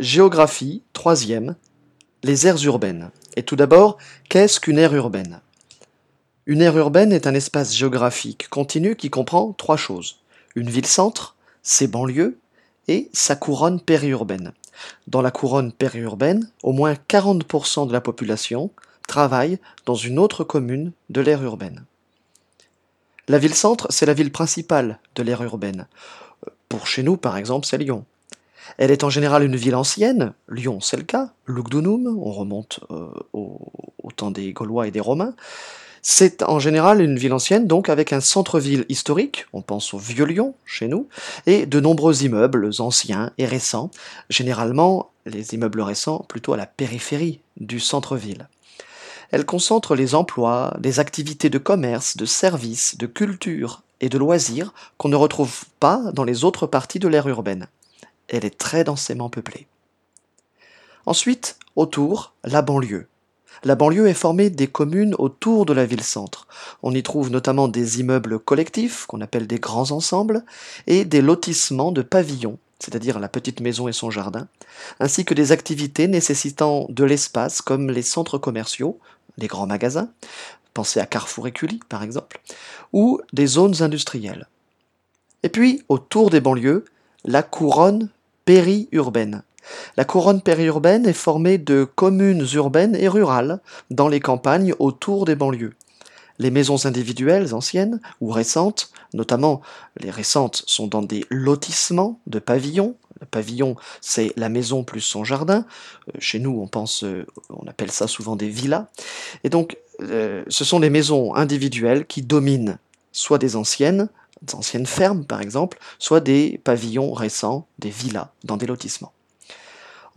Géographie, troisième, les aires urbaines. Et tout d'abord, qu'est-ce qu'une aire urbaine? Une aire urbaine est un espace géographique continu qui comprend trois choses. Une ville-centre, ses banlieues et sa couronne périurbaine. Dans la couronne périurbaine, au moins 40% de la population travaille dans une autre commune de l'aire urbaine. La ville-centre, c'est la ville principale de l'aire urbaine. Pour chez nous, par exemple, c'est Lyon. Elle est en général une ville ancienne, Lyon c'est le cas, Lugdunum, on remonte euh, au, temps des Gaulois et des Romains. C'est en général une ville ancienne, donc avec un centre-ville historique, on pense au vieux Lyon chez nous, et de nombreux immeubles anciens et récents, généralement les immeubles récents plutôt à la périphérie du centre-ville. Elle concentre les emplois, les activités de commerce, de services, de culture et de loisirs qu'on ne retrouve pas dans les autres parties de l'aire urbaine elle est très densément peuplée. Ensuite, autour, la banlieue. La banlieue est formée des communes autour de la ville-centre. On y trouve notamment des immeubles collectifs, qu'on appelle des grands ensembles, et des lotissements de pavillons, c'est-à-dire la petite maison et son jardin, ainsi que des activités nécessitant de l'espace comme les centres commerciaux, les grands magasins, pensez à Carrefour et Cully par exemple, ou des zones industrielles. Et puis, autour des banlieues, la couronne périurbaine. La couronne périurbaine est formée de communes urbaines et rurales dans les campagnes autour des banlieues. Les maisons individuelles anciennes ou récentes, notamment les récentes, sont dans des lotissements de pavillons. Le pavillon, c'est la maison plus son jardin. Euh, chez nous, on pense, euh, on appelle ça souvent des villas. Et donc, euh, ce sont des maisons individuelles qui dominent soit des anciennes, anciennes fermes par exemple, soit des pavillons récents, des villas dans des lotissements.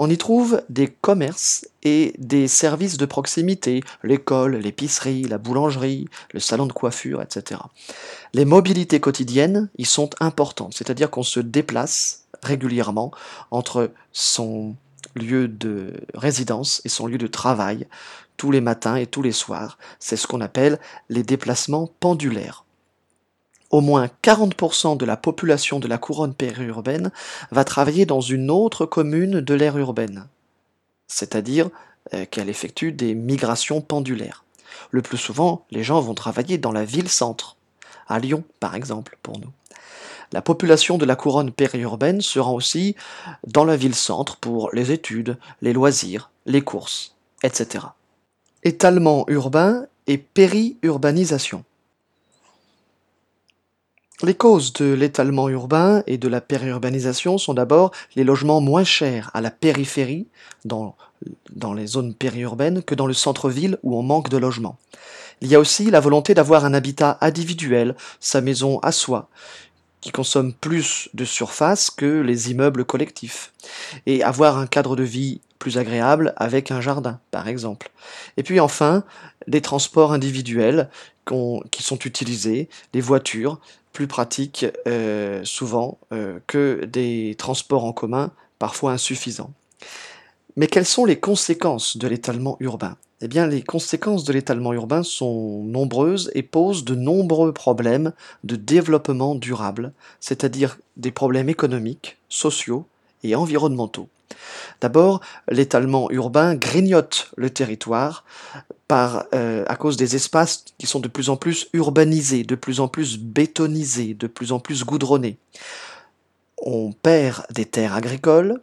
On y trouve des commerces et des services de proximité, l'école, l'épicerie, la boulangerie, le salon de coiffure, etc. Les mobilités quotidiennes y sont importantes, c'est-à-dire qu'on se déplace régulièrement entre son lieu de résidence et son lieu de travail tous les matins et tous les soirs. C'est ce qu'on appelle les déplacements pendulaires au moins 40% de la population de la couronne périurbaine va travailler dans une autre commune de l'aire urbaine, c'est-à-dire euh, qu'elle effectue des migrations pendulaires. Le plus souvent, les gens vont travailler dans la ville-centre, à Lyon par exemple pour nous. La population de la couronne périurbaine sera aussi dans la ville-centre pour les études, les loisirs, les courses, etc. Étalement urbain et périurbanisation. Les causes de l'étalement urbain et de la périurbanisation sont d'abord les logements moins chers à la périphérie, dans, les zones périurbaines, que dans le centre-ville où on manque de logements. Il y a aussi la volonté d'avoir un habitat individuel, sa maison à soi, qui consomme plus de surface que les immeubles collectifs, et avoir un cadre de vie plus agréable avec un jardin, par exemple. Et puis enfin, les transports individuels qui sont utilisés, les voitures, plus pratique euh, souvent euh, que des transports en commun parfois insuffisants. Mais quelles sont les conséquences de l'étalement urbain? Eh bien, les conséquences de l'étalement urbain sont nombreuses et posent de nombreux problèmes de développement durable, c'est-à-dire des problèmes économiques, sociaux et environnementaux. D'abord, l'étalement urbain grignote le territoire euh, à cause des espaces qui sont de plus en plus urbanisés, de plus en plus bétonisés, de plus en plus goudronnés. On perd des terres agricoles,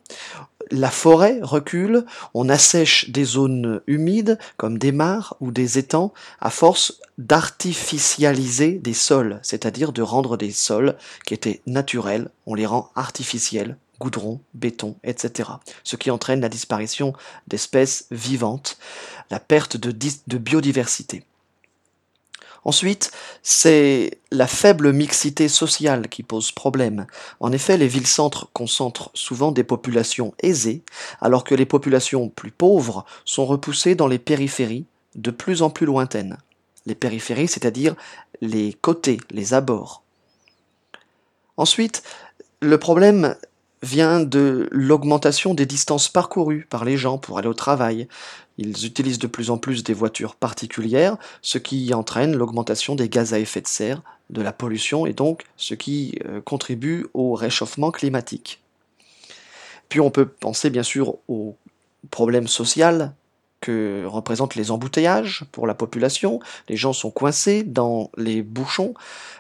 la forêt recule, on assèche des zones humides comme des mares ou des étangs à force d'artificialiser des sols, c'est-à-dire de rendre des sols qui étaient naturels, on les rend artificiels, goudron, béton, etc. Ce qui entraîne la disparition d'espèces vivantes, la perte de, biodiversité. Ensuite, c'est la faible mixité sociale qui pose problème. En effet, les villes-centres concentrent souvent des populations aisées, alors que les populations plus pauvres sont repoussées dans les périphéries, de plus en plus lointaines. Les périphéries, c'est-à-dire les côtés, les abords. Ensuite, le problème vient de l'augmentation des distances parcourues par les gens pour aller au travail. Ils utilisent de plus en plus des voitures particulières, ce qui entraîne l'augmentation des gaz à effet de serre, de la pollution et donc ce qui euh, contribue au réchauffement climatique. Puis on peut penser bien sûr au problème social que représentent les embouteillages pour la population. Les gens sont coincés dans les bouchons,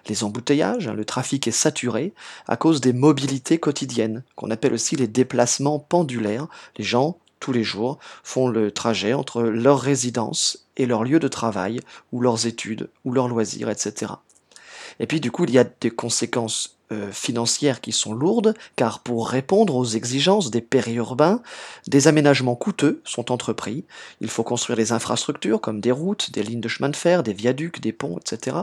les embouteillages, hein, le trafic est saturé à cause des mobilités quotidiennes, qu'on appelle aussi les déplacements pendulaires. Les gens, tous les jours, font le trajet entre leur résidence et leur lieu de travail, ou leurs études, ou leurs loisirs, etc. Et puis du coup, il y a des conséquences euh, financières qui sont lourdes, car pour répondre aux exigences des périurbains, des aménagements coûteux sont entrepris. Il faut construire des infrastructures comme des routes, des lignes de chemin de fer, des viaducs, des ponts, etc.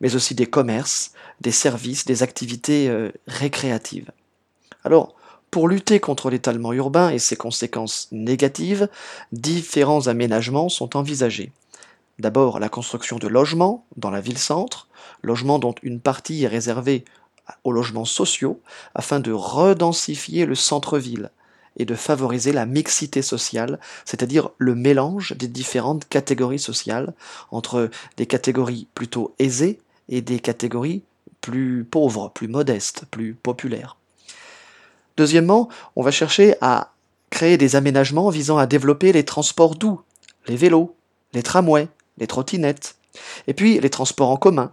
Mais aussi des commerces, des services, des activités euh, récréatives. Alors, pour lutter contre l'étalement urbain et ses conséquences négatives, différents aménagements sont envisagés. D'abord la construction de logements dans la ville-centre, logements dont une partie est réservée aux logements sociaux, afin de redensifier le centre-ville et de favoriser la mixité sociale, c'est-à-dire le mélange des différentes catégories sociales, entre des catégories plutôt aisées et des catégories plus pauvres, plus modestes, plus populaires. Deuxièmement, on va chercher à créer des aménagements visant à développer les transports doux, les vélos, les tramways, les trottinettes, et puis les transports en commun,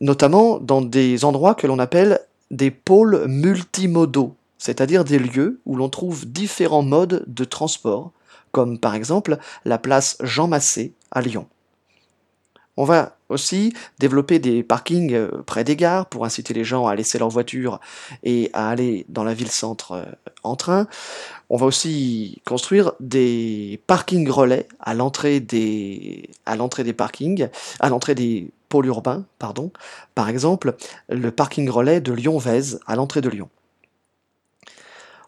notamment dans des endroits que l'on appelle des pôles multimodaux, c'est-à-dire des lieux où l'on trouve différents modes de transport, comme par exemple la place Jean Massé à Lyon. On va aussi développer des parkings euh, près des gares pour inciter les gens à laisser leur voiture et à aller dans la ville-centre euh, en train. On va aussi construire des parkings relais à l'entrée des, à l'entrée des parkings, à l'entrée des pôles urbains, pardon. Par exemple, le parking relais de Lyon-Vèze à l'entrée de Lyon.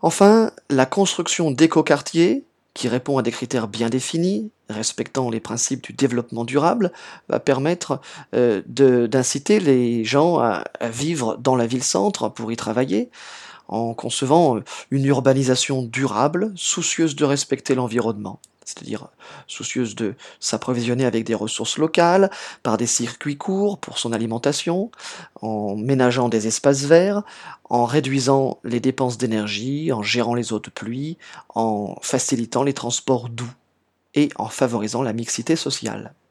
Enfin, la construction d'écoquartiers qui répond à des critères bien définis, respectant les principes du développement durable, va permettre euh, d'inciter les gens à, vivre dans la ville-centre pour y travailler, en concevant euh, une urbanisation durable, soucieuse de respecter l'environnement c'est-à-dire soucieuse de s'approvisionner avec des ressources locales, par des circuits courts pour son alimentation, en ménageant des espaces verts, en réduisant les dépenses d'énergie, en gérant les eaux de pluie, en facilitant les transports doux et en favorisant la mixité sociale.